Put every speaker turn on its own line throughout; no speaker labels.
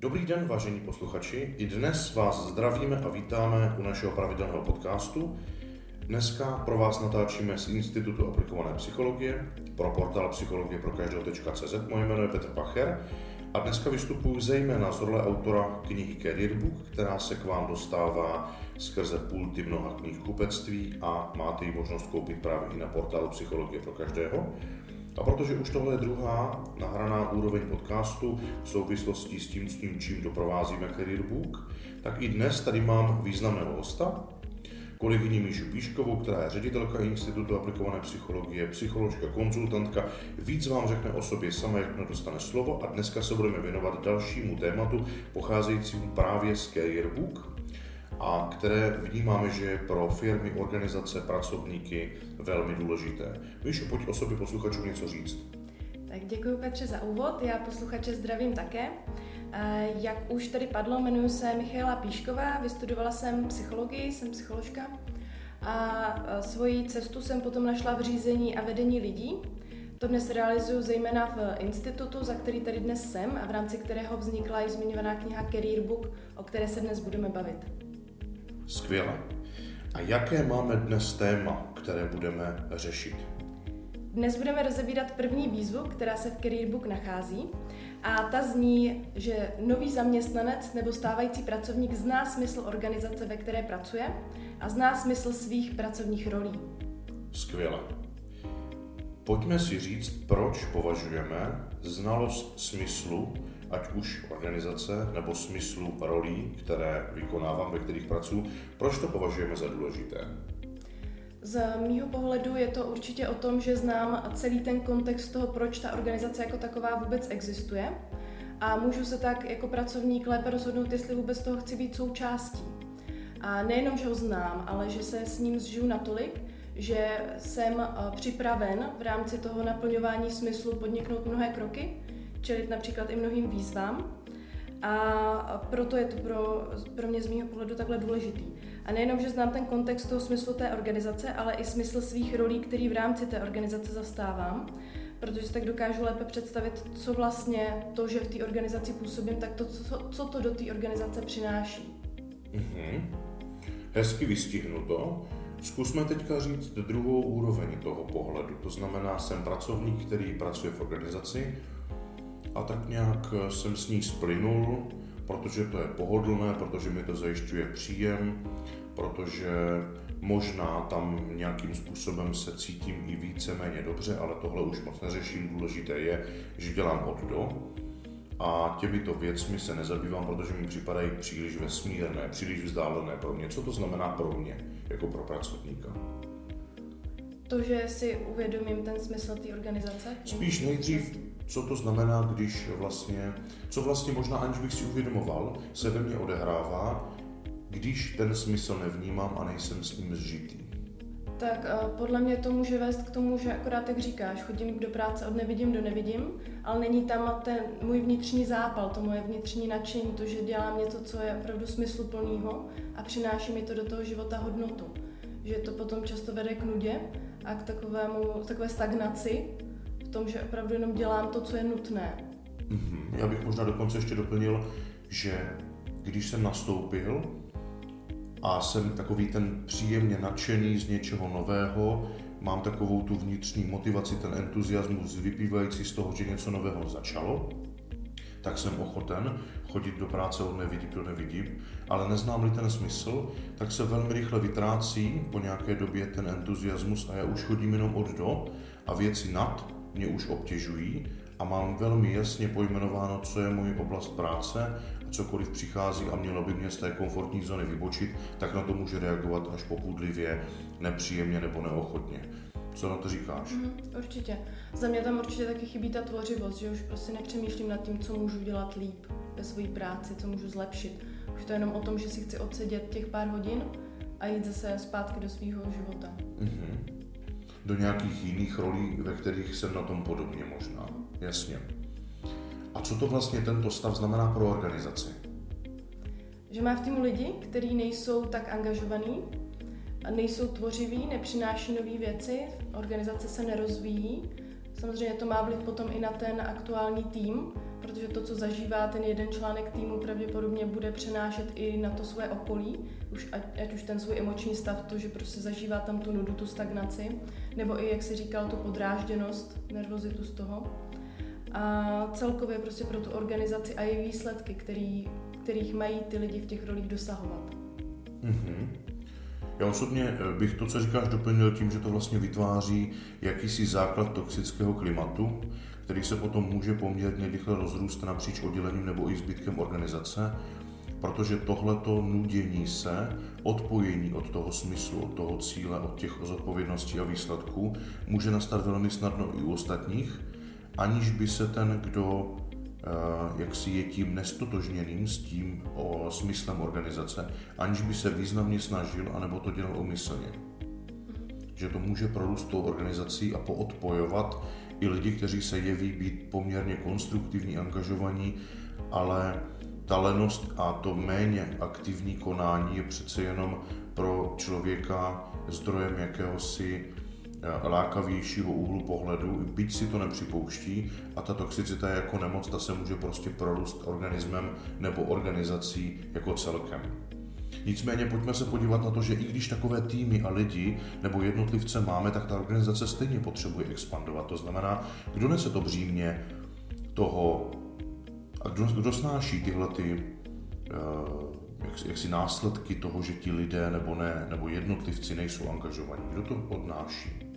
Dobrý den, vážení posluchači. I dnes vás zdravíme a vítáme u našeho pravidelného podcastu. Dneska pro vás natáčíme z Institutu aplikované psychologie pro portál psychologie pro každého.cz. Moje jméno je Petr Pacher a dneska vystupuji zejména z role autora knihy Career Book, která se k vám dostává skrze pulty mnoha knih kupectví a máte ji možnost koupit právě i na portálu Psychologie pro každého. A protože už tohle je druhá nahraná úroveň podcastu v souvislosti s tím, s tím čím doprovázíme Career Book, tak i dnes tady mám významného hosta, kolegyni Míšu Píškovou, která je ředitelka Institutu aplikované psychologie, psycholožka, konzultantka. Víc vám řekne o sobě sama, jak dostane slovo a dneska se budeme věnovat dalšímu tématu pocházejícímu právě z Career Book, a které vnímáme, že je pro firmy, organizace, pracovníky velmi důležité. Víš, pojď o sobě posluchačům něco říct.
Tak děkuji Petře za úvod, já posluchače zdravím také. Eh, jak už tady padlo, jmenuji se Michaela Píšková, vystudovala jsem psychologii, jsem psycholožka a eh, svoji cestu jsem potom našla v řízení a vedení lidí. To dnes realizuju zejména v institutu, za který tady dnes jsem a v rámci kterého vznikla i zmiňovaná kniha Career Book, o které se dnes budeme bavit.
Skvěle. A jaké máme dnes téma, které budeme řešit?
Dnes budeme rozebírat první výzvu, která se v Career Book nachází. A ta zní, že nový zaměstnanec nebo stávající pracovník zná smysl organizace, ve které pracuje a zná smysl svých pracovních rolí.
Skvěle. Pojďme si říct, proč považujeme znalost smyslu ať už organizace nebo smyslu rolí, které vykonávám, ve kterých pracuji. Proč to považujeme za důležité?
Z mýho pohledu je to určitě o tom, že znám celý ten kontext toho, proč ta organizace jako taková vůbec existuje a můžu se tak jako pracovník lépe rozhodnout, jestli vůbec toho chci být součástí. A nejenom, že ho znám, ale že se s ním zžiju natolik, že jsem eh, připraven v rámci toho naplňování smyslu podniknout mnohé kroky, čelit například i mnohým výzvám. A proto je to pro, pro mě z mého pohledu takhle důležitý. A nejenom, že znám ten kontext toho smyslu té organizace, ale i smysl svých rolí, který v rámci té organizace zastávám, protože si tak dokážu lépe představit, co vlastně to, že v té organizaci působím, tak to, co, co to do té organizace přináší.
Mm-hmm. Hezky vystihnuto. Zkusme teďka říct druhou úroveň toho pohledu. To znamená, jsem pracovník, který pracuje v organizaci, a tak nějak jsem s ní splynul, protože to je pohodlné, protože mi to zajišťuje příjem, protože možná tam nějakým způsobem se cítím i víceméně dobře, ale tohle už moc neřeším. Důležité je, že dělám od do a těmito věcmi se nezabývám, protože mi připadají příliš vesmírné, příliš vzdálené pro mě. Co to znamená pro mě, jako pro pracovníka?
To, že si uvědomím ten smysl té organizace?
Spíš nejdřív co to znamená, když vlastně, co vlastně možná aniž bych si uvědomoval, se ve mně odehrává, když ten smysl nevnímám a nejsem s ním zžitý.
Tak uh, podle mě to může vést k tomu, že akorát jak říkáš, chodím do práce od nevidím do nevidím, ale není tam ten můj vnitřní zápal, to moje vnitřní nadšení, to, že dělám něco, co je opravdu smysluplného a přináší mi to do toho života hodnotu. Že to potom často vede k nudě a k takovému, takové stagnaci v tom, že opravdu jenom dělám to, co je nutné.
Mm-hmm. Já bych možná dokonce ještě doplnil, že když jsem nastoupil a jsem takový ten příjemně nadšený z něčeho nového, mám takovou tu vnitřní motivaci, ten entuziasmus vyplývající z toho, že něco nového začalo, tak jsem ochoten chodit do práce od nevidím do nevidím, ale neznám-li ten smysl, tak se velmi rychle vytrácí po nějaké době ten entuziasmus a já už chodím jenom od do a věci nad mě už obtěžují a mám velmi jasně pojmenováno, co je můj oblast práce a cokoliv přichází a mělo by mě z té komfortní zóny vybočit, tak na to může reagovat až popudlivě, nepříjemně nebo neochotně. Co na to říkáš? Mm,
určitě. Za mě tam určitě taky chybí ta tvořivost, že už prostě nepřemýšlím nad tím, co můžu dělat líp ve své práci, co můžu zlepšit. Už to je jenom o tom, že si chci odsedět těch pár hodin a jít zase zpátky do svého života. Mm-hmm
do nějakých jiných rolí, ve kterých jsem na tom podobně možná. Jasně. A co to vlastně tento stav znamená pro organizaci?
Že má v týmu lidi, kteří nejsou tak angažovaní, nejsou tvořiví, nepřináší nové věci, organizace se nerozvíjí. Samozřejmě to má vliv potom i na ten aktuální tým, protože to, co zažívá ten jeden článek týmu, pravděpodobně bude přenášet i na to své okolí, už ať, ať už ten svůj emoční stav, to, že prostě zažívá tam tu nudu, tu stagnaci, nebo i, jak si říkal, tu podrážděnost, nervozitu z toho. A celkově prostě pro tu organizaci a její výsledky, který, kterých mají ty lidi v těch rolích dosahovat.
Mm-hmm. Já osobně eh, bych to, co říkáš, doplnil tím, že to vlastně vytváří jakýsi základ toxického klimatu, který se potom může poměrně rychle rozrůst napříč oddělením nebo i zbytkem organizace, protože tohleto nudění se, odpojení od toho smyslu, od toho cíle, od těch zodpovědností a výsledků může nastat velmi snadno i u ostatních, aniž by se ten, kdo jak si je tím nestotožněným s tím o smyslem organizace, aniž by se významně snažil, anebo to dělal umyslně. Že to může prorůst tou organizací a poodpojovat i lidi, kteří se jeví být poměrně konstruktivní, angažovaní, ale ta lenost a to méně aktivní konání je přece jenom pro člověka zdrojem jakéhosi eh, lákavějšího úhlu pohledu, byť si to nepřipouští a ta toxicita je jako nemoc, ta se může prostě prorůst organismem nebo organizací jako celkem. Nicméně pojďme se podívat na to, že i když takové týmy a lidi nebo jednotlivce máme, tak ta organizace stejně potřebuje expandovat. To znamená, kdo nese to břímě toho a kdo, kdo snáší tyhle ty, uh, jak, jaksi následky toho, že ti lidé nebo ne, nebo jednotlivci nejsou angažovaní? Kdo to odnáší?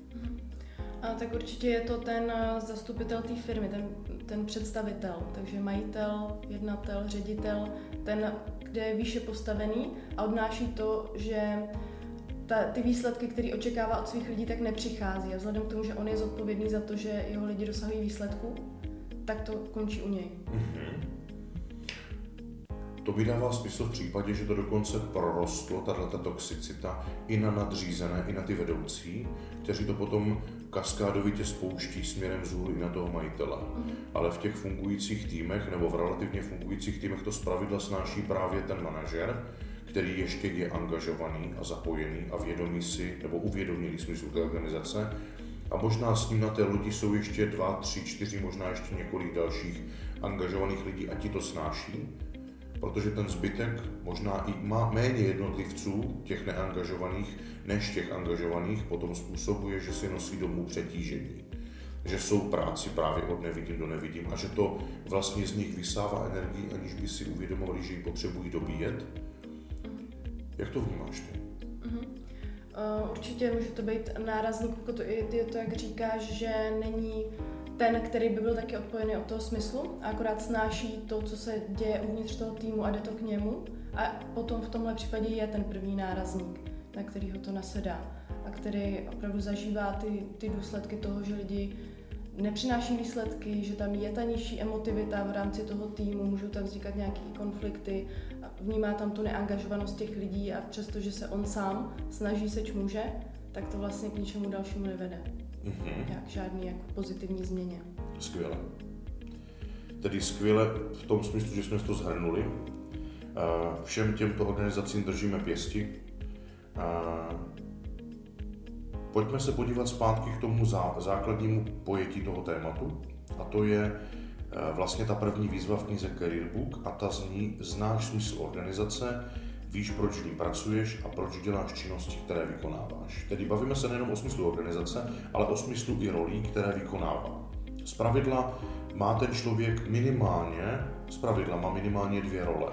A tak určitě je to ten eh, zastupitel té firmy, ten, ten představitel, takže majitel, jednatel, ředitel, ten kde je výše postavený a odnáší to, že ta, ty výsledky, které očekává od svých lidí, tak nepřichází. A vzhledem k tomu, že on je zodpovědný za to, že jeho lidi dosahují výsledku, tak to končí u něj. Mm-hmm.
To by dává smysl v případě, že to dokonce prorostlo, tato toxicita, i na nadřízené, i na ty vedoucí, kteří to potom kaskádovitě spouští směrem vzhůru i na toho majitele. Mm. Ale v těch fungujících týmech nebo v relativně fungujících týmech to zpravidla snáší právě ten manažer, který ještě je angažovaný a zapojený a vědomí si, nebo uvědomilý smyslu té organizace. A možná s ním na té lodi jsou ještě dva, tři, čtyři, možná ještě několik dalších angažovaných lidí a ti to snáší protože ten zbytek možná i má méně jednotlivců, těch neangažovaných, než těch angažovaných, potom způsobuje, že si nosí domů přetížení. Že jsou práci právě od nevidím do nevidím a že to vlastně z nich vysává energii, aniž by si uvědomovali, že ji potřebují dobíjet. Jak to vnímáš ty? Uh-huh.
Uh, určitě může to být nárazník, to, je to, jak říkáš, že není ten, který by byl taky odpojený od toho smyslu a akorát snáší to, co se děje uvnitř toho týmu a jde to k němu. A potom v tomhle případě je ten první nárazník, na který ho to nasedá a který opravdu zažívá ty, ty důsledky toho, že lidi nepřináší výsledky, že tam je ta nižší emotivita v rámci toho týmu, můžou tam vznikat nějaké konflikty, vnímá tam tu neangažovanost těch lidí a přestože se on sám snaží seč může, tak to vlastně k ničemu dalšímu nevede mm-hmm. jak žádný jako pozitivní změně.
Skvěle. Tedy skvěle v tom smyslu, že jsme to zhrnuli. Všem těmto organizacím držíme pěsti. Pojďme se podívat zpátky k tomu základnímu pojetí toho tématu. A to je vlastně ta první výzva v knize Career Book a ta zní Znáš smysl organizace, víš, proč v ní pracuješ a proč děláš činnosti, které vykonáváš. Tedy bavíme se nejenom o smyslu organizace, ale o smyslu i rolí, které vykonává. Z pravidla má ten člověk minimálně, z pravidla má minimálně dvě role.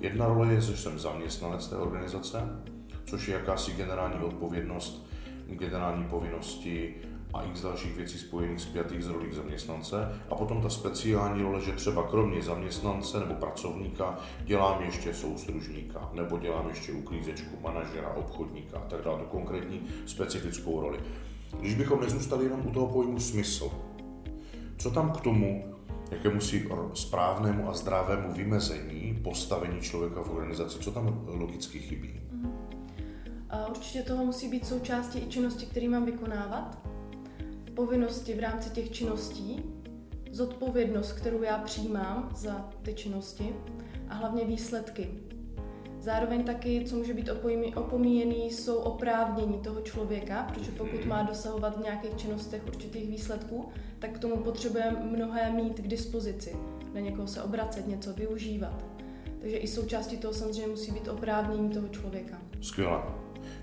Jedna role je, že jsem zaměstnanec té organizace, což je jakási generální odpovědnost, generální povinnosti, a x dalších věcí spojených s pětých z rolí zaměstnance a potom ta speciální role, že třeba kromě zaměstnance nebo pracovníka dělám ještě soustružníka nebo dělám ještě uklízečku, manažera, obchodníka a tak dále, tu konkrétní specifickou roli. Když bychom nezůstali jenom u toho pojmu smysl, co tam k tomu jakému si správnému a zdravému vymezení postavení člověka v organizaci, co tam logicky chybí?
A určitě toho musí být součástí i činnosti, které mám vykonávat povinnosti v rámci těch činností, zodpovědnost, kterou já přijímám za ty činnosti a hlavně výsledky. Zároveň taky, co může být opomíjený, jsou oprávnění toho člověka, protože pokud má dosahovat v nějakých činnostech určitých výsledků, tak k tomu potřebuje mnohé mít k dispozici. na někoho se obracet, něco využívat. Takže i součástí toho samozřejmě musí být oprávnění toho člověka.
Skvěle.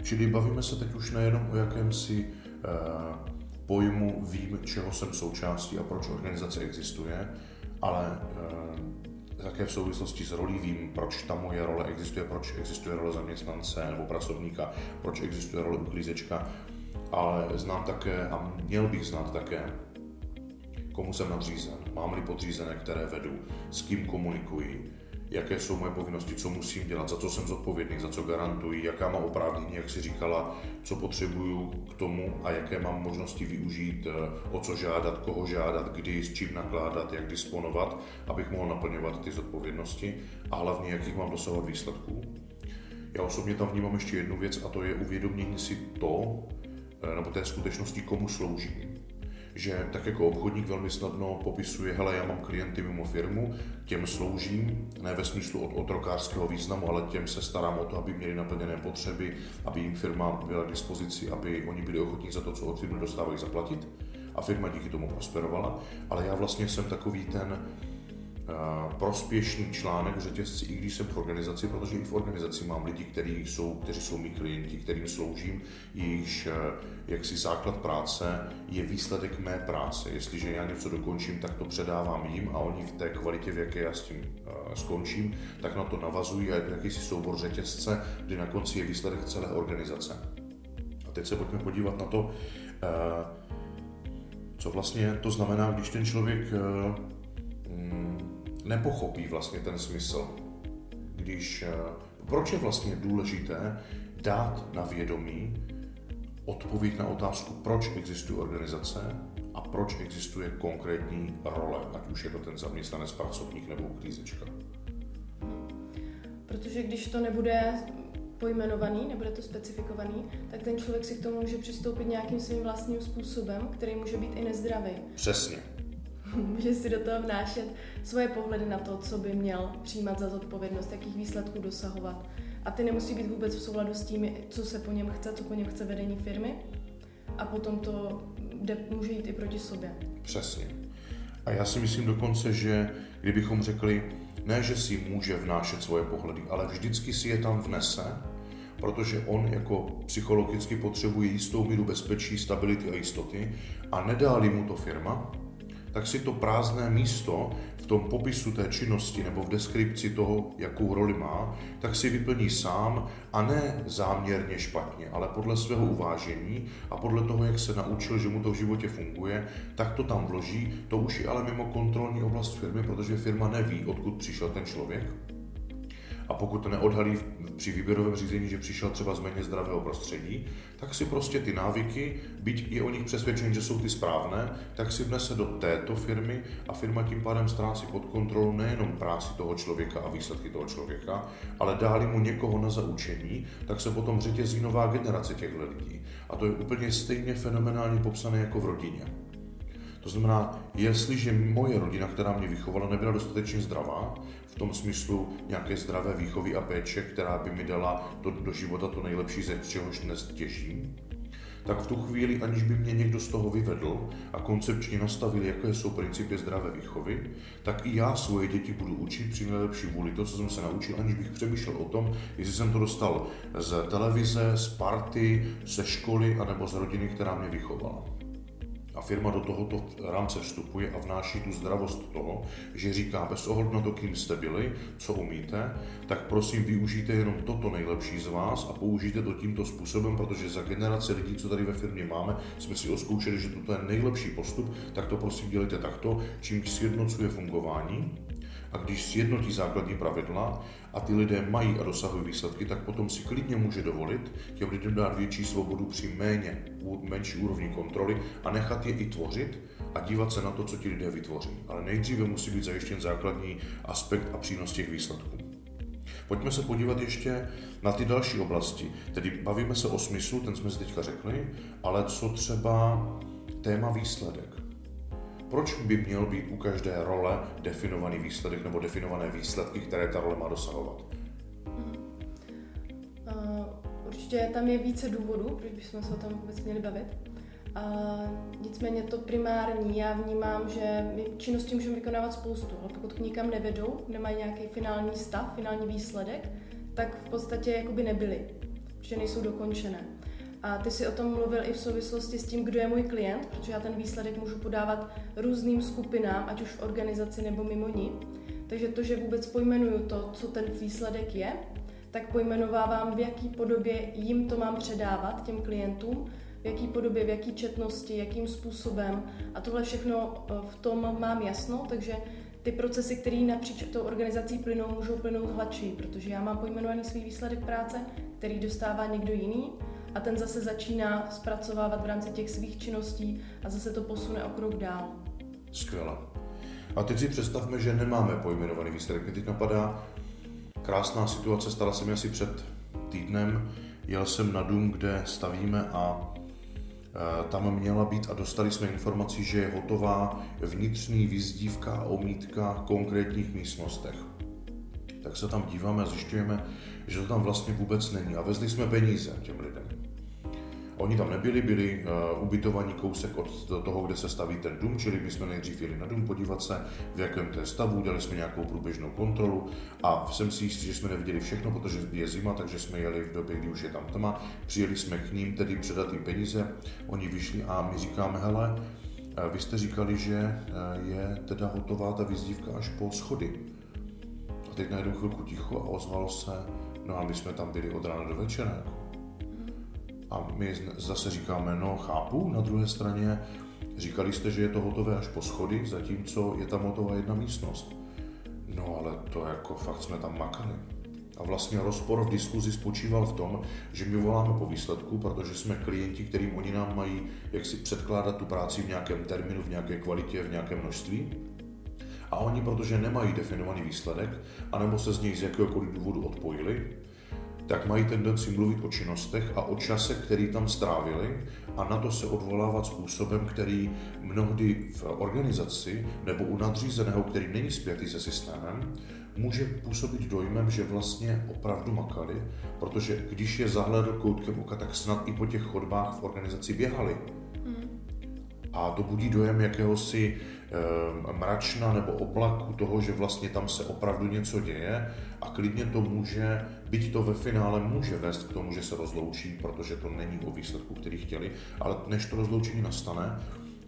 Čili bavíme se teď už nejenom o jakémsi uh, pojmu vím, čeho jsem součástí a proč organizace existuje, ale uh, také v souvislosti s rolí vím, proč ta moje role existuje, proč existuje role zaměstnance nebo pracovníka, proč existuje role uklízečka, ale znám také a měl bych znát také, komu jsem nadřízen, mám-li podřízené, které vedu, s kým komunikuji, jaké jsou moje povinnosti, co musím dělat, za co jsem zodpovědný, za co garantuji, jaká mám oprávnění, jak si říkala, co potřebuju k tomu a jaké mám možnosti využít, eh, o co žádat, koho žádat, kdy, s čím nakládat, jak disponovat, abych mohl naplňovat ty zodpovědnosti a hlavně, jakých mám dosahovat výsledků. Já osobně tam vnímám ještě jednu věc a to je uvědomění si to, eh, nebo té skutečnosti, komu sloužím že tak jako obchodník velmi snadno popisuje, hele, já mám klienty mimo firmu, těm sloužím, ne ve smyslu od otrokářského významu, ale těm se starám o to, aby měli naplněné potřeby, aby jim firma byla k dispozici, aby oni byli ochotní za to, co od firmy dostávají, zaplatit a firma díky tomu prosperovala. Ale já vlastně jsem takový ten, prospěšný článek v řetězci, i když jsem v organizaci, protože i v organizaci mám lidi, kteří jsou, kteří jsou mý klienti, kterým sloužím, jejichž e, jaksi základ práce je výsledek mé práce. Jestliže já něco dokončím, tak to předávám jim a oni v té kvalitě, v jaké já s tím uh, skončím, tak na to navazují a je to jakýsi soubor řetězce, kdy na konci je výsledek celé organizace. A teď se pojďme podívat na to, co vlastně to znamená, když ten člověk uh, nepochopí vlastně ten smysl. Když, eh, proč je vlastně důležité dát na vědomí odpověď na otázku, proč existuje organizace a proč existuje konkrétní role, ať už je to ten zaměstnanec, pracovník nebo uklízečka.
Protože když to nebude pojmenovaný, nebude to specifikovaný, tak ten člověk si k tomu může přistoupit nějakým svým vlastním způsobem, který může být i nezdravý.
Přesně.
může si do toho vnášet svoje pohledy na to, co by měl přijímat za zodpovědnost, jakých výsledků dosahovat. A ty nemusí být vůbec v souladu s tím, co se po něm chce, co po něm chce vedení firmy. A potom to jde, může jít i proti sobě.
Přesně. A já si myslím dokonce, že kdybychom řekli, ne, že si může vnášet svoje pohledy, ale vždycky si je tam vnese, protože on jako psychologicky potřebuje jistou míru bezpečí, stability a jistoty a nedá mu to firma, tak si to prázdné místo v tom popisu té činnosti nebo v deskripci toho, jakou roli má, tak si vyplní sám a ne záměrně špatně, ale podle svého uvážení a podle toho, jak se naučil, že mu to v životě funguje, tak to tam vloží. To už je ale mimo kontrolní oblast firmy, protože firma neví, odkud přišel ten člověk a pokud neodhalí při výběrovém řízení, že přišel třeba z méně zdravého prostředí, tak si prostě ty návyky, byť je o nich přesvědčen, že jsou ty správné, tak si vnese do této firmy a firma tím pádem ztrácí pod kontrolu nejenom práci toho člověka a výsledky toho člověka, ale dá mu někoho na zaučení, tak se potom řetězí nová generace těchto lidí. A to je úplně stejně fenomenálně popsané jako v rodině. To znamená, jestliže moje rodina, která mě vychovala, nebyla dostatečně zdravá, tom smyslu nějaké zdravé výchovy a péče, která by mi dala do, do života to nejlepší, ze čehož dnes těžím, tak v tu chvíli, aniž by mě někdo z toho vyvedl a koncepčně nastavil, jaké jsou principy zdravé výchovy, tak i já svoje děti budu učit při nejlepší vůli to, co jsem se naučil, aniž bych přemýšlel o tom, jestli jsem to dostal z televize, z party, ze školy anebo z rodiny, která mě vychovala. A firma do tohoto rámce vstupuje a vnáší tu zdravost toho, že říká bez ohledu na to, kým jste byli, co umíte, tak prosím využijte jenom toto nejlepší z vás a použijte to tímto způsobem, protože za generace lidí, co tady ve firmě máme, jsme si oskoušeli, že toto je nejlepší postup, tak to prosím dělejte takto, čím sjednocuje fungování a když sjednotí základní pravidla a ty lidé mají a dosahují výsledky, tak potom si klidně může dovolit těm lidem dát větší svobodu při méně, menší úrovni kontroly a nechat je i tvořit a dívat se na to, co ti lidé vytvoří. Ale nejdříve musí být zajištěn základní aspekt a přínos těch výsledků. Pojďme se podívat ještě na ty další oblasti. Tedy bavíme se o smyslu, ten jsme si teďka řekli, ale co třeba téma výsledek. Proč by měl být u každé role definovaný výsledek nebo definované výsledky, které ta role má dosahovat?
Uh, určitě tam je více důvodů, proč bychom se o tom vůbec měli bavit. A nicméně to primární, já vnímám, že my činnosti můžeme vykonávat spoustu, ale pokud k nikam nevedou, nemají nějaký finální stav, finální výsledek, tak v podstatě jakoby nebyly, že nejsou dokončené. A ty si o tom mluvil i v souvislosti s tím, kdo je můj klient, protože já ten výsledek můžu podávat různým skupinám, ať už v organizaci nebo mimo ní. Takže to, že vůbec pojmenuju to, co ten výsledek je, tak pojmenovávám, v jaký podobě jim to mám předávat, těm klientům, v jaký podobě, v jaký četnosti, jakým způsobem. A tohle všechno eh, v tom mám jasno, takže ty procesy, které napříč tou organizací plynou, můžou plynout hladší, protože já mám pojmenovaný svůj výsledek práce, který dostává někdo jiný a ten zase začíná zpracovávat v rámci těch svých činností a zase to posune o krok dál.
Skvěle. A teď si představme, že nemáme pojmenovaný výsledek. Mě teď napadá krásná situace, stala se mi asi před týdnem. Jel jsem na dům, kde stavíme a e, tam měla být a dostali jsme informaci, že je hotová vnitřní vyzdívka a omítka v konkrétních místnostech. Tak se tam díváme a zjišťujeme, že to tam vlastně vůbec není. A vezli jsme peníze těm lidem. Oni tam nebyli, byli uh, ubytovaní kousek od toho, kde se staví ten dům, čili my jsme nejdřív jeli na dům podívat se, v jakém to je stavu, dali jsme nějakou průběžnou kontrolu a jsem si jistý, že jsme neviděli všechno, protože je zima, takže jsme jeli v době, kdy už je tam tma, přijeli jsme k ním tedy předat ty peníze, oni vyšli a my říkáme, hele, eh, vy jste říkali, že eh, je teda hotová ta vyzdívka až po schody. A teď najednou chvilku ticho a ozvalo se, no a my jsme tam byli od rána do večera. Jako. A my zase říkáme, no chápu, na druhé straně říkali jste, že je to hotové až po schody, zatímco je tam hotová jedna místnost. No ale to jako fakt jsme tam makali. A vlastně rozpor v diskuzi spočíval v tom, že my voláme po výsledku, protože jsme klienti, kterým oni nám mají jak si předkládat tu práci v nějakém termínu, v nějaké kvalitě, v nějakém množství. A oni, protože nemají definovaný výsledek, anebo se z něj z jakéhokoliv důvodu odpojili, tak mají tendenci mluvit o činnostech a o čase, který tam strávili a na to se odvolávat způsobem, který mnohdy v organizaci nebo u nadřízeného, který není spjatý se systémem, může působit dojmem, že vlastně opravdu makali, protože když je zahledl koutkem oka, tak snad i po těch chodbách v organizaci běhali. A to budí dojem jakéhosi e, mračna nebo oblaku toho, že vlastně tam se opravdu něco děje a klidně to může, byť to ve finále může vést k tomu, že se rozloučí, protože to není o výsledku, který chtěli, ale než to rozloučení nastane,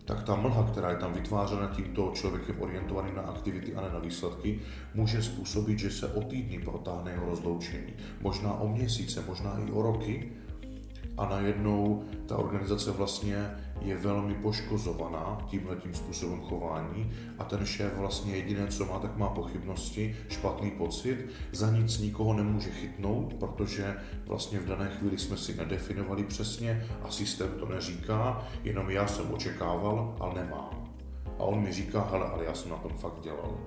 tak ta mlha, která je tam vytvářena tímto člověkem orientovaným na aktivity a ne na výsledky, může způsobit, že se o týdny protáhne jeho rozloučení. Možná o měsíce, možná i o roky, a najednou ta organizace vlastně je velmi poškozovaná tímhle tím způsobem chování a ten šéf vlastně jediné, co má, tak má pochybnosti, špatný pocit, za nic nikoho nemůže chytnout, protože vlastně v dané chvíli jsme si nedefinovali přesně a systém to neříká, jenom já jsem očekával, ale nemám. A on mi říká, hele, ale já jsem na tom fakt dělal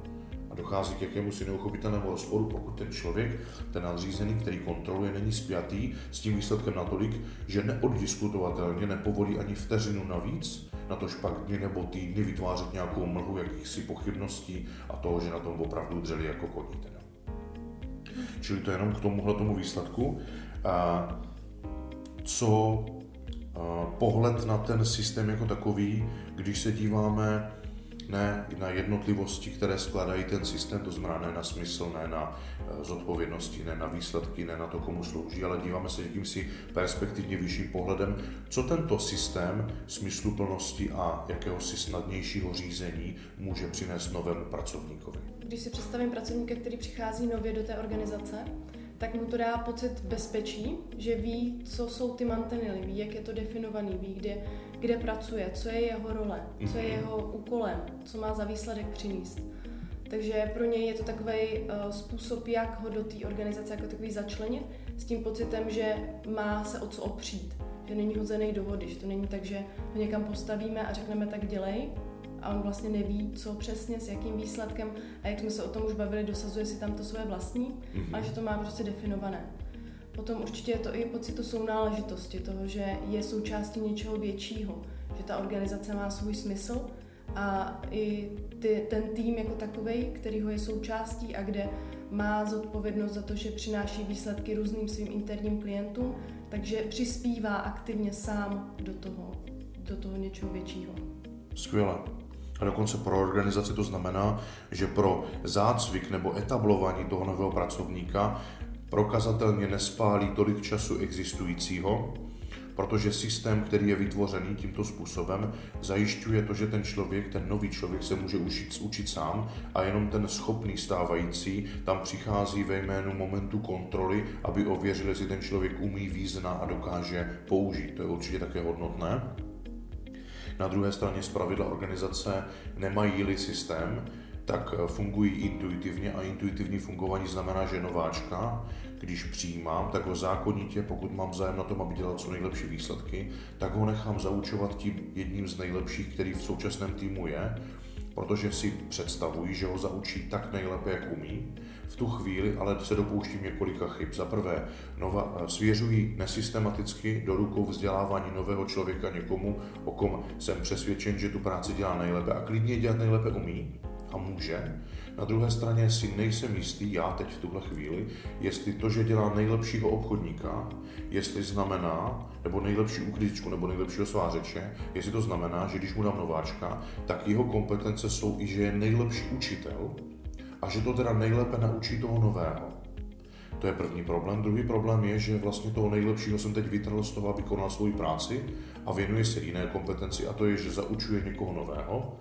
dochází k jakému si neuchopitelnému rozporu, pokud ten člověk, ten nadřízený, který kontroluje, není spjatý s tím výsledkem natolik, že neoddiskutovatelně nepovolí ani vteřinu navíc, na to pak dny nebo týdny vytvářet nějakou mlhu jakýchsi pochybností a toho, že na tom opravdu dřeli jako koní. Teda. Čili to jenom k tomuhle tomu výsledku. A co pohled na ten systém jako takový, když se díváme ne na jednotlivosti, které skládají ten systém, to znamená ne na smysl, ne na eh, zodpovědnosti, ne na výsledky, ne na to, komu slouží, ale díváme se jakýmsi perspektivně vyšším pohledem, co tento systém smysluplnosti a jakéhosi snadnějšího řízení může přinést novému pracovníkovi.
Když si představím pracovníka, který přichází nově do té organizace, tak mu to dá pocit bezpečí, že ví, co jsou ty mantinely, ví, jak je to definovaný, ví, kde, kde pracuje, co je jeho role, co je mhm. jeho úkolem, co má za výsledek přinést. Takže pro něj je to takový uh, způsob, jak ho do té organizace jako takový začlenit, s tím pocitem, že má se o co opřít, že není hozený do vody, že to není tak, že ho někam postavíme a řekneme tak dělej, a on vlastně neví, co přesně, s jakým výsledkem a jak jsme se o tom už bavili, dosazuje si tam to svoje vlastní, mm-hmm. ale že to má prostě definované. Potom určitě je to i pocit sounáležitosti, toho, že je součástí něčeho většího, že ta organizace má svůj smysl a i ty, ten tým jako takový, který ho je součástí a kde má zodpovědnost za to, že přináší výsledky různým svým interním klientům, takže přispívá aktivně sám do toho do toho něčeho většího.
Skvěle. A dokonce pro organizaci to znamená, že pro zácvik nebo etablování toho nového pracovníka prokazatelně nespálí tolik času existujícího, protože systém, který je vytvořený tímto způsobem, zajišťuje to, že ten člověk, ten nový člověk se může učit, učit sám a jenom ten schopný stávající tam přichází ve jménu momentu kontroly, aby ověřil, jestli ten člověk umí význa a dokáže použít. To je určitě také hodnotné. Na druhé straně zpravidla organizace nemají-li systém, tak fungují intuitivně a intuitivní fungování znamená, že nováčka když přijímám, tak ho zákonitě, pokud mám zájem na tom, aby dělal co nejlepší výsledky, tak ho nechám zaučovat tím jedním z nejlepších, který v současném týmu je, protože si představuji, že ho zaučí tak nejlépe, jak umí. V tu chvíli ale se dopouštím několika chyb. Za prvé, nova, svěřuji nesystematicky do rukou vzdělávání nového člověka někomu, o kom jsem přesvědčen, že tu práci dělá nejlépe a klidně dělat nejlépe umí a může. Na druhé straně si nejsem jistý, já teď v tuhle chvíli, jestli to, že dělá nejlepšího obchodníka, jestli znamená, nebo nejlepší uklízečku, nebo nejlepšího svářeče, jestli to znamená, že když mu dám nováčka, tak jeho kompetence jsou i, že je nejlepší učitel a že to teda nejlépe naučí toho nového. To je první problém. Druhý problém je, že vlastně toho nejlepšího jsem teď vytrhl z toho, aby konal svou práci a věnuje se jiné kompetenci a to je, že zaučuje někoho nového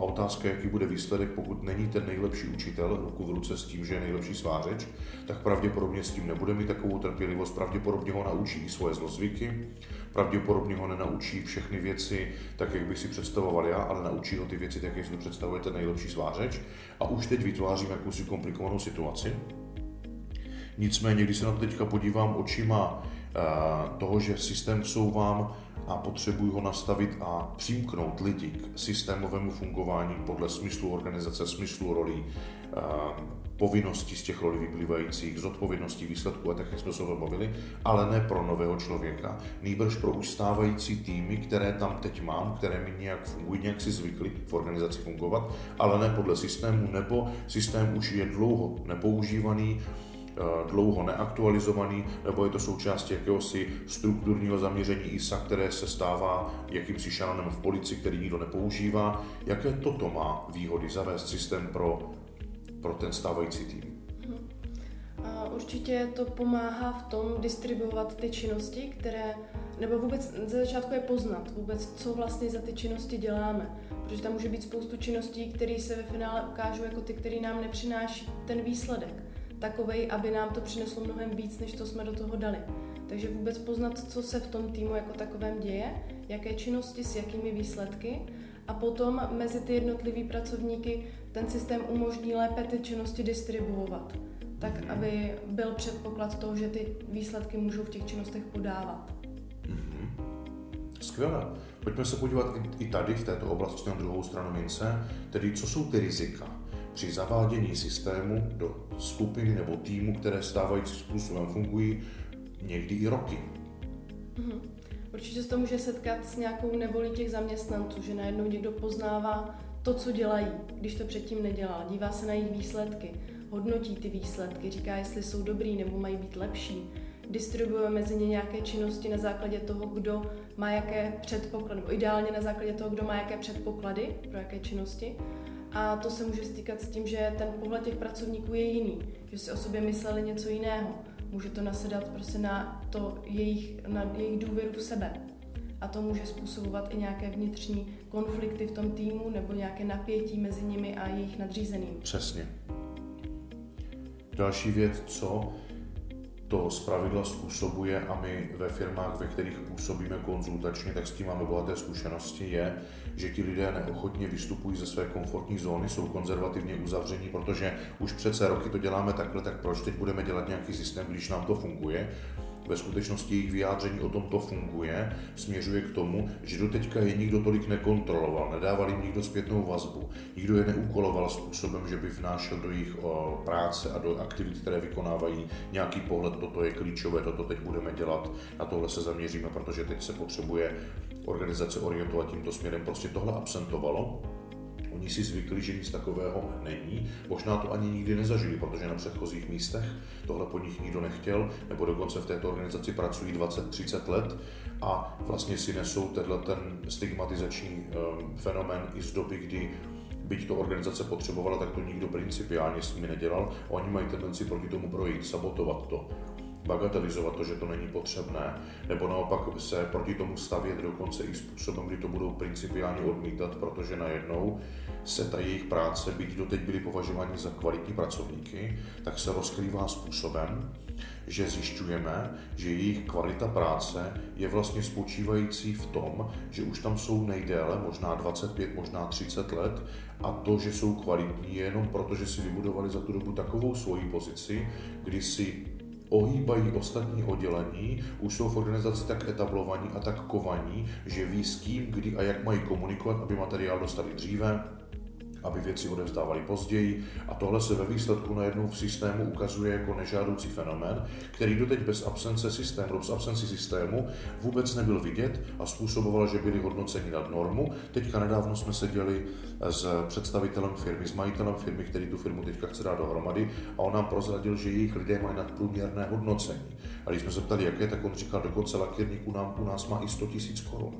a otázka, jaký bude výsledek, pokud není ten nejlepší učitel ruku v ruce s tím, že je nejlepší svářeč, tak pravděpodobně s tím nebude mít takovou trpělivost, pravděpodobně ho naučí i svoje zlozvyky, pravděpodobně ho nenaučí všechny věci tak, jak bych si představoval já, ale naučí ho ty věci tak, jak si to představuje ten nejlepší svářeč. A už teď vytvářím jakousi komplikovanou situaci. Nicméně, když se na to teďka podívám očima eh, toho, že systém vsouvám a potřebuji ho nastavit a přimknout lidi k systémovému fungování podle smyslu organizace, smyslu rolí, eh, povinností z těch rolí vyplývajících, z odpovědností výsledků a tak, jak jsme se bavili, ale ne pro nového člověka, nýbrž pro ustávající týmy, které tam teď mám, které mi nějak fungují, nějak si zvykli v organizaci fungovat, ale ne podle systému, nebo systém už je dlouho nepoužívaný, dlouho neaktualizovaný, nebo je to součástí jakéhosi strukturního zaměření ISA, které se stává jakýmsi šanonem v policii, který nikdo nepoužívá. Jaké toto má výhody zavést systém pro, pro ten stávající tým?
Mhm. Určitě to pomáhá v tom distribuovat ty činnosti, které, nebo vůbec ze začátku je poznat vůbec, co vlastně za ty činnosti děláme. Protože tam může být spoustu činností, které se ve finále ukážou jako ty, které nám nepřináší ten výsledek takovej, aby nám to přineslo mnohem víc, než to jsme do toho dali. Takže vůbec poznat, co se v tom týmu jako takovém děje, jaké činnosti s jakými výsledky a potom mezi ty jednotlivý pracovníky ten systém umožní lépe ty činnosti distribuovat, tak mhm. aby byl předpoklad toho, že ty výsledky můžou v těch činnostech podávat.
Mm-hmm. Skvěle. Pojďme se podívat i tady v této oblasti na druhou stranu mince, tedy co jsou ty rizika při zavádění systému do skupiny nebo týmu, které stávající způsobem fungují, někdy i roky.
Mm-hmm. Určitě se to může setkat s nějakou nevolí těch zaměstnanců, že najednou někdo poznává to, co dělají, když to předtím nedělal. Dívá se na jejich výsledky, hodnotí ty výsledky, říká, jestli jsou dobrý nebo mají být lepší. Distribuuje mezi ně nějaké činnosti na základě toho, kdo má jaké předpoklady, nebo ideálně na základě toho, kdo má jaké předpoklady pro jaké činnosti. A to se může stýkat s tím, že ten pohled těch pracovníků je jiný, že si o sobě mysleli něco jiného. Může to nasedat prostě na, to jejich, na jejich důvěru v sebe. A to může způsobovat i nějaké vnitřní konflikty v tom týmu nebo nějaké napětí mezi nimi a jejich nadřízeným.
Přesně. Další věc, co to zpravidla způsobuje a my ve firmách, ve kterých působíme konzultačně, tak s tím máme bohaté zkušenosti, je, že ti lidé neochotně vystupují ze své komfortní zóny, jsou konzervativně uzavření, protože už přece roky to děláme takhle, tak proč teď budeme dělat nějaký systém, když nám to funguje? Ve skutečnosti jejich vyjádření o tom to funguje, směřuje k tomu, že do teďka je nikdo tolik nekontroloval, nedával jim nikdo zpětnou vazbu, nikdo je neúkoloval způsobem, že by vnášel do jejich práce a do aktivit, které vykonávají, nějaký pohled, toto je klíčové, toto teď budeme dělat, na tohle se zaměříme, protože teď se potřebuje organizace orientovat tímto směrem. Prostě tohle absentovalo Oni si zvykli, že nic takového není. Možná to ani nikdy nezažili, protože na předchozích místech tohle po nich nikdo nechtěl, nebo dokonce v této organizaci pracují 20-30 let a vlastně si nesou tenhle ten stigmatizační um, fenomén i z doby, kdy byť to organizace potřebovala, tak to nikdo principiálně s nimi nedělal. Oni mají tendenci proti tomu projít, sabotovat to bagatelizovat to, že to není potřebné, nebo naopak se proti tomu stavět dokonce i způsobem, kdy to budou principiálně odmítat, protože najednou se ta jejich práce, byť doteď byli považováni za kvalitní pracovníky, tak se rozkrývá způsobem, že zjišťujeme, že jejich kvalita práce je vlastně spočívající v tom, že už tam jsou nejdéle, možná 25, možná 30 let, a to, že jsou kvalitní, je jenom proto, že si vybudovali za tu dobu takovou svoji pozici, kdy si ohýbají ostatní oddělení, už jsou v organizaci tak etablovaní a tak kovaní, že ví s kým, kdy a jak mají komunikovat, aby materiál dostali dříve, aby věci odevzdávali později a tohle se ve výsledku najednou v systému ukazuje jako nežádoucí fenomén, který doteď bez absence systému, bez absenci systému vůbec nebyl vidět a způsoboval, že byli hodnoceni nad normu. Teďka nedávno jsme seděli s představitelem firmy, s majitelem firmy, který tu firmu teďka chce dát dohromady a on nám prozradil, že jejich lidé mají nadprůměrné hodnocení. A když jsme se ptali, jaké, tak on říkal, dokonce lakírník nám, u nás má i 100 000 korun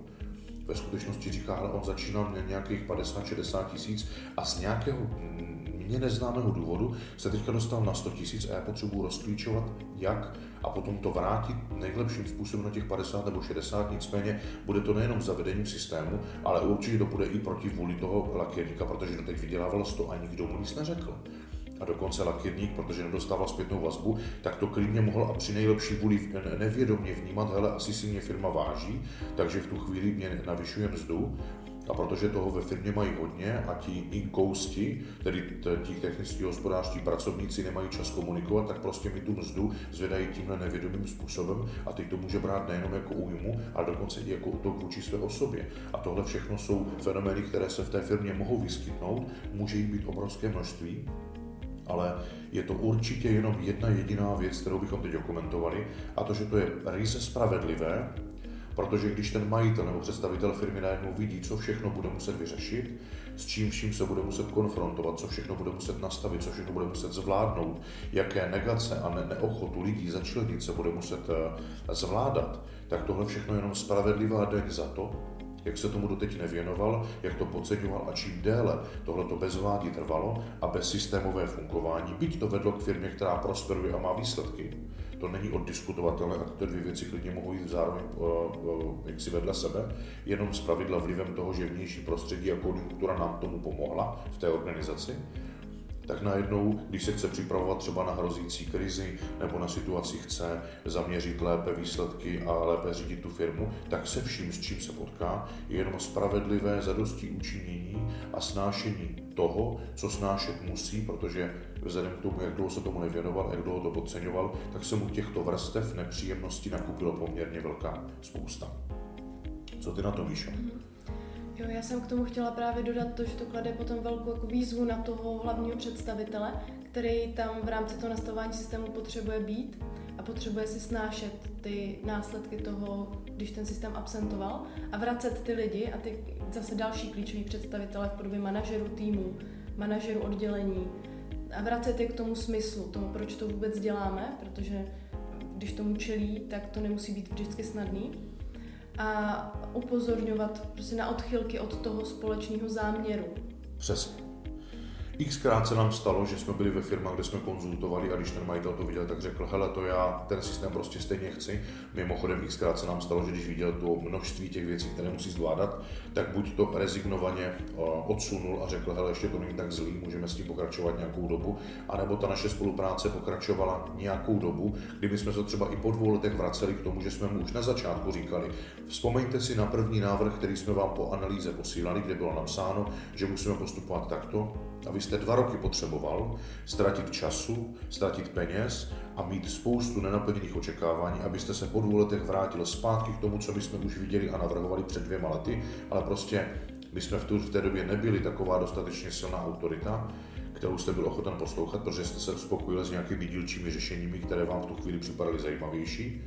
ve skutečnosti říká, ale on začínal na nějakých 50-60 tisíc a z nějakého mně neznámého důvodu se teďka dostal na 100 tisíc a já potřebuji rozklíčovat, jak a potom to vrátit nejlepším způsobem na těch 50 nebo 60, nicméně bude to nejenom zavedením systému, ale určitě to bude i proti vůli toho lakierníka, protože doteď vydělával 100 a nikdo mu nic neřekl. A dokonce lakirník, protože nedostával zpětnou vazbu, tak to klidně mohl a při nejlepší vůli nevědomě vnímat, hele, asi si mě firma váží, takže v tu chvíli mě navyšuje mzdu, a protože toho ve firmě mají hodně a ti inkousti, tedy ti technický hospodářští pracovníci nemají čas komunikovat, tak prostě mi tu mzdu zvedají tímhle nevědomým způsobem a teď to může brát nejenom jako újmu, ale dokonce i jako útok vůči své osobě. A tohle všechno jsou fenomény, které se v té firmě mohou vyskytnout, může jich být obrovské množství ale je to určitě jenom jedna jediná věc, kterou bychom teď dokumentovali, a to, že to je ryze spravedlivé, protože když ten majitel nebo představitel firmy najednou vidí, co všechno bude muset vyřešit, s čím vším se bude muset konfrontovat, co všechno bude muset nastavit, co všechno bude muset zvládnout, jaké negace a ne- neochotu lidí začlenit se bude muset uh, zvládat, tak tohle všechno je jenom spravedlivá daň za to, jak se tomu doteď nevěnoval, jak to podceňoval a čím déle tohle to bezvládí trvalo a bez systémové fungování, byť to vedlo k firmě, která prosperuje a má výsledky. To není oddiskutovatelné a tyto dvě věci klidně mohou jít zároveň uh, uh, jaksi vedle sebe, jenom z pravidla vlivem toho, že vnější prostředí a konjunktura nám tomu pomohla v té organizaci tak najednou, když se chce připravovat třeba na hrozící krizi nebo na situaci chce zaměřit lépe výsledky a lépe řídit tu firmu, tak se vším, s čím se potká, je jenom spravedlivé zadosti učinění a snášení toho, co snášet musí, protože vzhledem k tomu, jak dlouho se tomu nevěnoval, jak dlouho to podceňoval, tak se mu těchto vrstev nepříjemností nakupilo poměrně velká spousta. Co ty na to, Míšo? Mm-hmm.
Jo, já jsem k tomu chtěla právě dodat to, že to klade potom velkou jako výzvu na toho hlavního představitele, který tam v rámci toho nastavování systému potřebuje být a potřebuje si snášet ty následky toho, když ten systém absentoval a vracet ty lidi a ty zase další klíčoví představitele v podobě manažerů týmu, manažerů oddělení a vracet je k tomu smyslu, tomu, proč to vůbec děláme, protože když tomu čelí, tak to nemusí být vždycky snadný a upozorňovat prostě na odchylky od toho společného záměru.
Přesně. Xkrát se nám stalo, že jsme byli ve firmách, kde jsme konzultovali a když ten majitel to viděl, tak řekl, hele, to já ten systém prostě stejně chci. Mimochodem Xkrát se nám stalo, že když viděl to množství těch věcí, které musí zvládat, tak buď to rezignovaně odsunul a řekl, hele, ještě to není tak zlý, můžeme s tím pokračovat nějakou dobu, anebo ta naše spolupráce pokračovala nějakou dobu, kdyby jsme se třeba i po dvou letech vraceli k tomu, že jsme mu už na začátku říkali, vzpomeňte si na první návrh, který jsme vám po analýze posílali, kde bylo napsáno, že musíme postupovat takto, a vy jste dva roky potřeboval ztratit času, ztratit peněz a mít spoustu nenaplněných očekávání, abyste se po dvou letech vrátil zpátky k tomu, co bychom už viděli a navrhovali před dvěma lety, ale prostě my jsme v, tu, v té době nebyli taková dostatečně silná autorita, kterou jste byl ochoten poslouchat, protože jste se spokojili s nějakými dílčími řešeními, které vám v tu chvíli připadaly zajímavější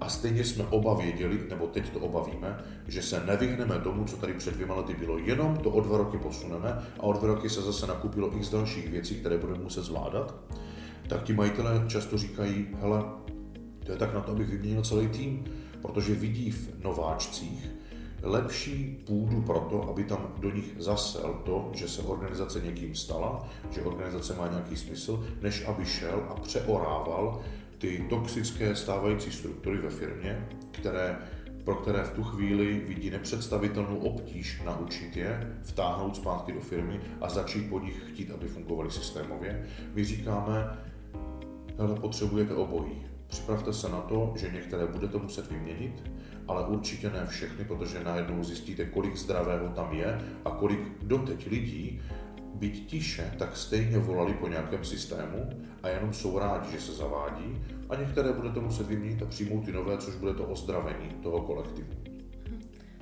A stejně jsme oba věděli, nebo teď to obavíme, že se nevyhneme tomu, co tady před dvěma lety bylo. Jenom to o dva roky posuneme a o dva roky se zase nakupilo i z dalších věcí, které budeme muset zvládat. Tak ti majitelé často říkají, hele, to je tak na to, abych vyměnil celý tým, protože vidí v nováčcích lepší půdu pro to, aby tam do nich zasel to, že se organizace někým stala, že organizace má nějaký smysl, než aby šel a přeorával ty toxické stávající struktury ve firmě, které, pro které v tu chvíli vidí nepředstavitelnou obtíž naučit je, vtáhnout zpátky do firmy a začít po nich chtít, aby fungovaly systémově. My říkáme, hele, potřebujete obojí. Připravte se na to, že některé budete muset vyměnit, ale určitě ne všechny, protože najednou zjistíte, kolik zdravého tam je a kolik doteď lidí, byť tiše, tak stejně volali po nějakém systému a jenom jsou rádi, že se zavádí a některé budete muset vyměnit a přijmout ty nové, což bude to ozdravení toho kolektivu.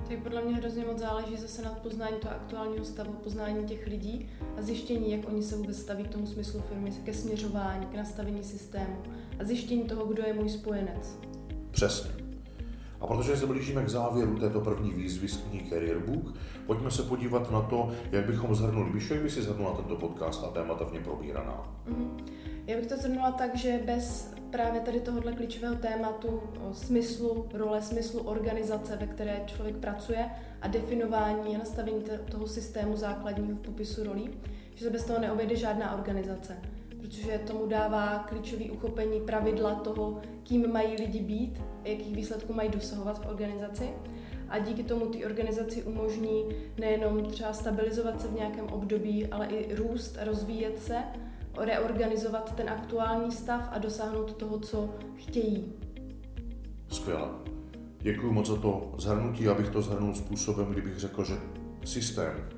Tak podle mě hrozně moc záleží zase na poznání toho aktuálního stavu, poznání těch lidí a zjištění, jak oni se vůbec staví k tomu smyslu firmy, ke směřování, k nastavení systému a zjištění toho, kdo je můj spojenec.
Přesně. A protože se blížíme k závěru této první výzvy z knihy Career Book, pojďme se podívat na to, jak bychom zhrnuli. Víš, jak by si zhrnula tento podcast a témata v něm probíraná?
Mm-hmm. Já bych to zhrnula tak, že bez právě tady tohohle klíčového tématu smyslu, role, smyslu organizace, ve které člověk pracuje a definování a nastavení toho systému základního popisu rolí, že se bez toho neobejde žádná organizace protože tomu dává klíčový uchopení pravidla toho, kým mají lidi být, jakých výsledků mají dosahovat v organizaci. A díky tomu ty organizaci umožní nejenom třeba stabilizovat se v nějakém období, ale i růst, rozvíjet se, reorganizovat ten aktuální stav a dosáhnout toho, co chtějí.
Skvěle. Děkuji moc za to zhrnutí, abych to zhrnul způsobem, kdybych řekl, že systém,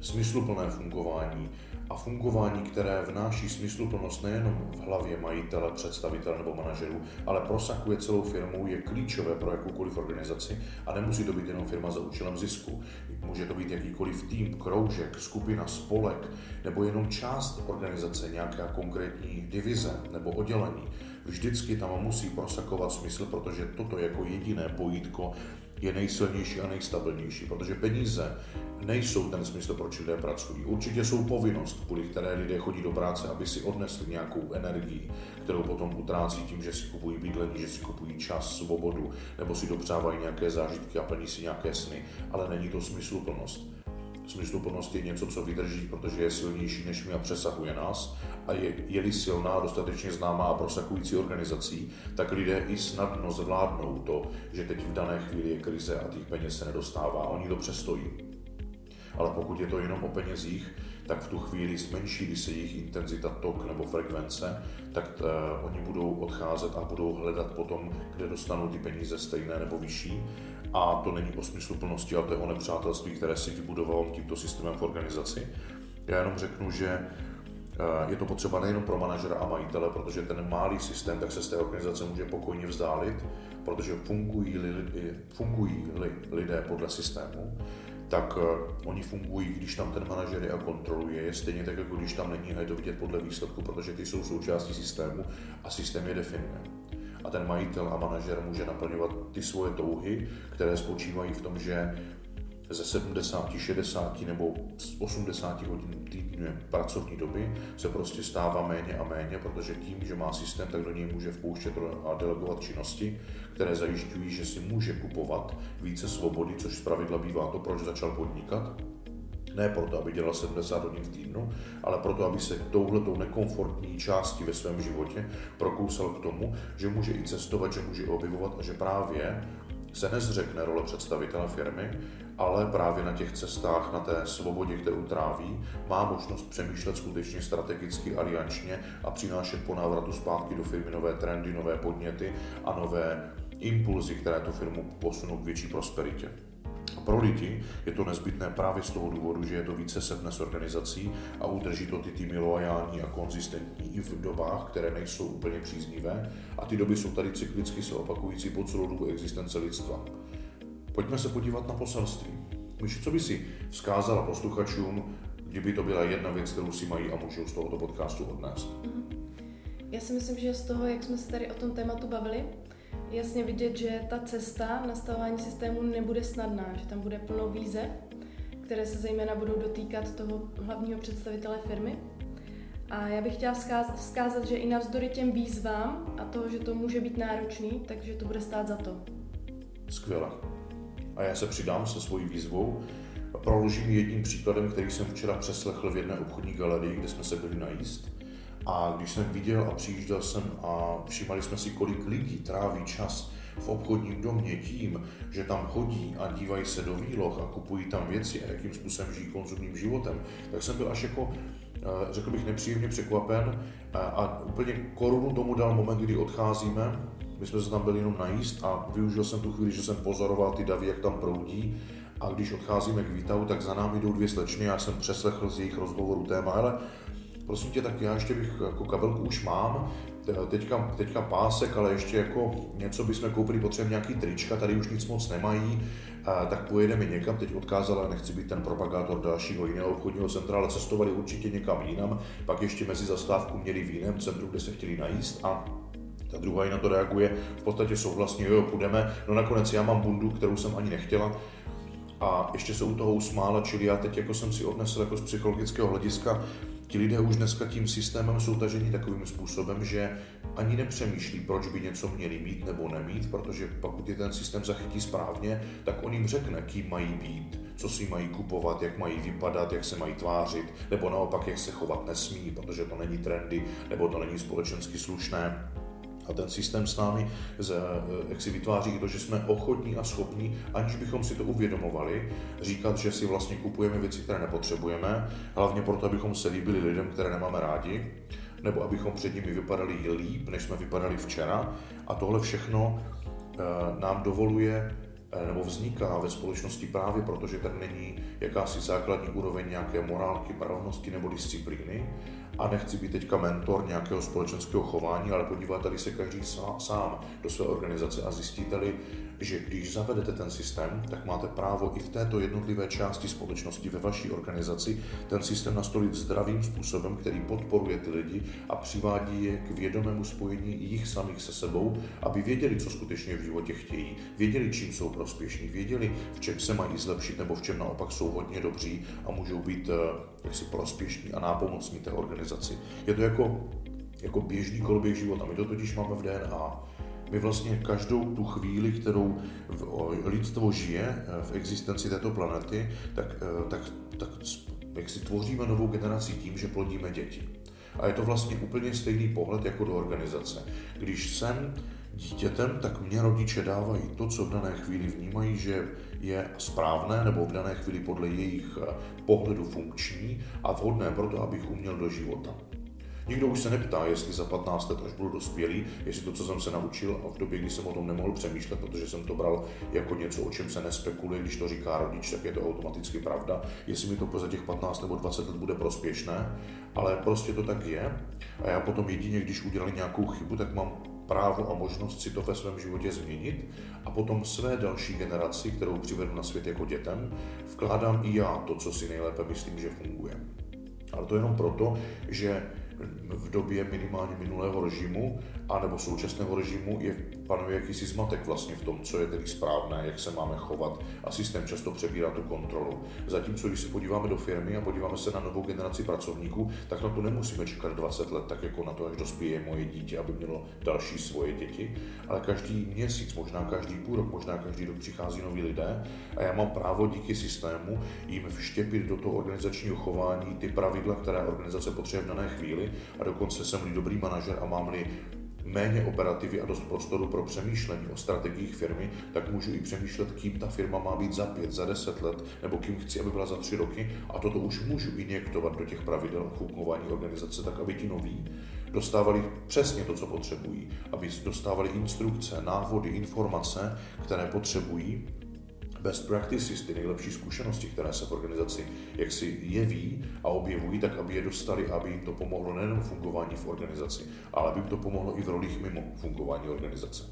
smysluplné fungování, a fungování, které vnáší smysluplnost nejenom v hlavě majitele, představitele nebo manažerů, ale prosakuje celou firmu, je klíčové pro jakoukoliv organizaci a nemusí to být jenom firma za účelem zisku. Může to být jakýkoliv tým, kroužek, skupina, spolek nebo jenom část organizace, nějaká konkrétní divize nebo oddělení. Vždycky tam musí prosakovat smysl, protože toto jako jediné pojítko je nejsilnější a nejstabilnější, protože peníze nejsou ten smysl, proč lidé pracují. Určitě jsou povinnost, kvůli které lidé chodí do práce, aby si odnesli nějakou energii, kterou potom utrácí tím, že si kupují bydlení, že si kupují čas, svobodu, nebo si dopřávají nějaké zážitky a plní si nějaké sny, ale není to smysluplnost. Smysluplnost je něco, co vydrží, protože je silnější než my a přesahuje nás. A je, je-li silná, dostatečně známá a prosakující organizací, tak lidé i snadno zvládnou to, že teď v dané chvíli je krize a těch peněz se nedostává. Oni to přestojí. Ale pokud je to jenom o penězích, tak v tu chvíli zmenší se jejich intenzita, tok nebo frekvence, tak t, uh, oni budou odcházet a budou hledat potom, kde dostanou ty peníze stejné nebo vyšší a to není o smysluplnosti, ale to nepřátelství, které si vybudoval tímto systémem v organizaci. Já jenom řeknu, že eh, je to potřeba nejenom pro manažera a majitele, protože ten malý systém tak se z té organizace může pokojně vzdálit, protože fungují-li, fungují-li lidé podle systému, tak uh, oni fungují, když tam ten manažer je a kontroluje je, stejně tak, jako když tam není a je to vidět podle výsledku, protože ty jsou součástí systému a systém je definuje. A ten majitel a manažer může naplňovat ty svoje touhy, které spočívají v tom, že ze 70, 60 nebo 80 hodin týdně pracovní doby se prostě stává méně a méně, protože tím, že má systém, tak do něj může vpouštět a delegovat činnosti, které zajišťují, že si může kupovat více svobody, což zpravidla bývá to, proč začal podnikat. Ne proto, aby dělal 70 hodin v týdnu, ale proto, aby se touhletou nekomfortní části ve svém životě prokousal k tomu, že může i cestovat, že může objevovat a že právě se nezřekne role představitele firmy, ale právě na těch cestách, na té svobodě, kterou tráví, má možnost přemýšlet skutečně strategicky, aliančně a přinášet po návratu zpátky do firmy nové trendy, nové podněty a nové impulzy, které tu firmu posunou k větší prosperitě. Pro lidi je to nezbytné právě z toho důvodu, že je to více setnes organizací a udrží to ty týmy loajální a konzistentní i v dobách, které nejsou úplně příznivé. A ty doby jsou tady cyklicky se opakující po celou dobu existence lidstva. Pojďme se podívat na poselství. Víš, co by si vzkázala posluchačům, kdyby to byla jedna věc, kterou si mají a můžou z tohoto podcastu odnést?
Mhm. Já si myslím, že z toho, jak jsme se tady o tom tématu bavili, jasně vidět, že ta cesta nastavování systému nebude snadná, že tam bude plno výzev, které se zejména budou dotýkat toho hlavního představitele firmy. A já bych chtěla vzkázat, že i navzdory těm výzvám a toho, že to může být náročný, takže to bude stát za to.
Skvěle. A já se přidám se svojí výzvou. Proložím jedním příkladem, který jsem včera přeslechl v jedné obchodní galerii, kde jsme se byli najíst. A když jsem viděl a přijížděl jsem a všímali jsme si, kolik lidí tráví čas v obchodním domě tím, že tam chodí a dívají se do výloh a kupují tam věci a jakým způsobem žijí konzumním životem, tak jsem byl až jako, eh, řekl bych, nepříjemně překvapen a úplně korunu tomu dal moment, kdy odcházíme. My jsme se tam byli jenom najíst a využil jsem tu chvíli, že jsem pozoroval ty davy, jak tam proudí a když odcházíme k výtahu, tak za námi jdou dvě slečny, já jsem přeslechl z jejich rozhovoru téma, ale prosím tě, tak já ještě bych jako kabelku už mám, teďka, teďka pásek, ale ještě jako něco bychom koupili, potřebujeme nějaký trička, tady už nic moc nemají, a tak pojedeme někam, teď odkázala, nechci být ten propagátor dalšího jiného obchodního centra, ale cestovali určitě někam jinam, pak ještě mezi zastávku měli v jiném centru, kde se chtěli najíst a ta druhá na to reaguje, v podstatě souhlasně, jo, půjdeme, no nakonec já mám bundu, kterou jsem ani nechtěla, a ještě se u toho usmála, čili já teď jako jsem si odnesl jako z psychologického hlediska, ti lidé už dneska tím systémem jsou taženi takovým způsobem, že ani nepřemýšlí, proč by něco měli mít nebo nemít, protože pokud je ten systém zachytí správně, tak on jim řekne, kým mají být, co si mají kupovat, jak mají vypadat, jak se mají tvářit, nebo naopak, jak se chovat nesmí, protože to není trendy, nebo to není společensky slušné. A ten systém s námi z, jak si vytváří to, že jsme ochotní a schopní, aniž bychom si to uvědomovali, říkat, že si vlastně kupujeme věci, které nepotřebujeme, hlavně proto, abychom se líbili lidem, které nemáme rádi, nebo abychom před nimi vypadali líp, než jsme vypadali včera. A tohle všechno eh, nám dovoluje eh, nebo vzniká ve společnosti právě proto, že tady není jakási základní úroveň nějaké morálky, pravnosti nebo disciplíny, a nechci být teďka mentor nějakého společenského chování, ale podíváte se každý sám do své organizace a zjistíte-li, že když zavedete ten systém, tak máte právo i v této jednotlivé části společnosti ve vaší organizaci ten systém nastolit zdravým způsobem, který podporuje ty lidi a přivádí je k vědomému spojení jich samých se sebou, aby věděli, co skutečně v životě chtějí, věděli, čím jsou prospěšní, věděli, v čem se mají zlepšit nebo v čem naopak jsou hodně dobří a můžou být eh, jaksi prospěšní a nápomocní té organizaci. Je to jako, jako běžný koloběh života. My to totiž máme v DNA. My vlastně každou tu chvíli, kterou lidstvo žije eh, v existenci této planety, tak, eh, tak, tak jak si tvoříme novou generaci tím, že plodíme děti. A je to vlastně úplně stejný pohled jako do organizace. Když jsem dítětem, tak mě rodiče dávají to, co v dané chvíli vnímají, že je správné nebo v dané chvíli podle jejich eh, pohledu funkční a vhodné pro to, abych uměl do života. Nikdo už se neptá, jestli za 15 let, až budu dospělý, jestli to, co jsem se naučil a v době, kdy jsem o tom nemohl přemýšlet, protože jsem to bral jako něco, o čem se nespekuluje, když to říká rodič, tak je to automaticky pravda, jestli mi to za těch 15 nebo 20 let bude prospěšné, ale prostě to tak je. A já potom jedině, když udělali nějakou chybu, tak mám právo a možnost si to ve svém životě změnit a potom své další generaci, kterou přivedu na svět jako dětem, vkládám i já to, co si nejlépe myslím, že funguje. Ale to jenom proto, že v době minimálně minulého režimu a nebo současného režimu je, panuje jakýsi zmatek vlastně v tom, co je tedy správné, jak se máme chovat a systém často přebírá tu kontrolu. Zatímco, když se podíváme do firmy a podíváme se na novou generaci pracovníků, tak na to nemusíme čekat 20 let, tak jako na to, až dospěje moje dítě, aby mělo další svoje děti, ale každý měsíc, možná každý půl rok, možná každý rok přichází noví lidé a já mám právo díky systému jim vštěpit do toho organizačního chování ty pravidla, které organizace potřebuje v dané chvíli a dokonce jsem-li dobrý manažer a mám-li méně operativy a dost prostoru pro přemýšlení o strategiích firmy, tak můžu i přemýšlet, kým ta firma má být za pět, za deset let, nebo kým chci, aby byla za tři roky. A toto už můžu injektovat do těch pravidel fungování organizace, tak aby ti noví dostávali přesně to, co potřebují, aby dostávali instrukce, návody, informace, které potřebují best practices, ty nejlepší zkušenosti, které se v organizaci jaksi jeví a objevují, tak aby je dostali, aby jim to pomohlo nejen fungování v organizaci, ale aby jim to pomohlo i v rolích mimo fungování organizace.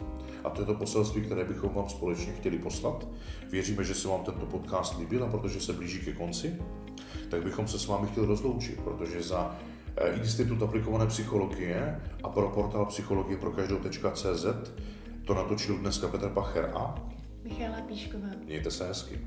A to je to poselství, které bychom vám společně chtěli poslat. Věříme, že se vám tento podcast líbil a protože se blíží ke konci, tak bychom se s vámi chtěli rozloučit, protože za eh, Institut aplikované psychologie a pro portál psychologie pro každou.cz To natočil dneska Petr Pacher a
Michála Píšková.
mějte se hezky.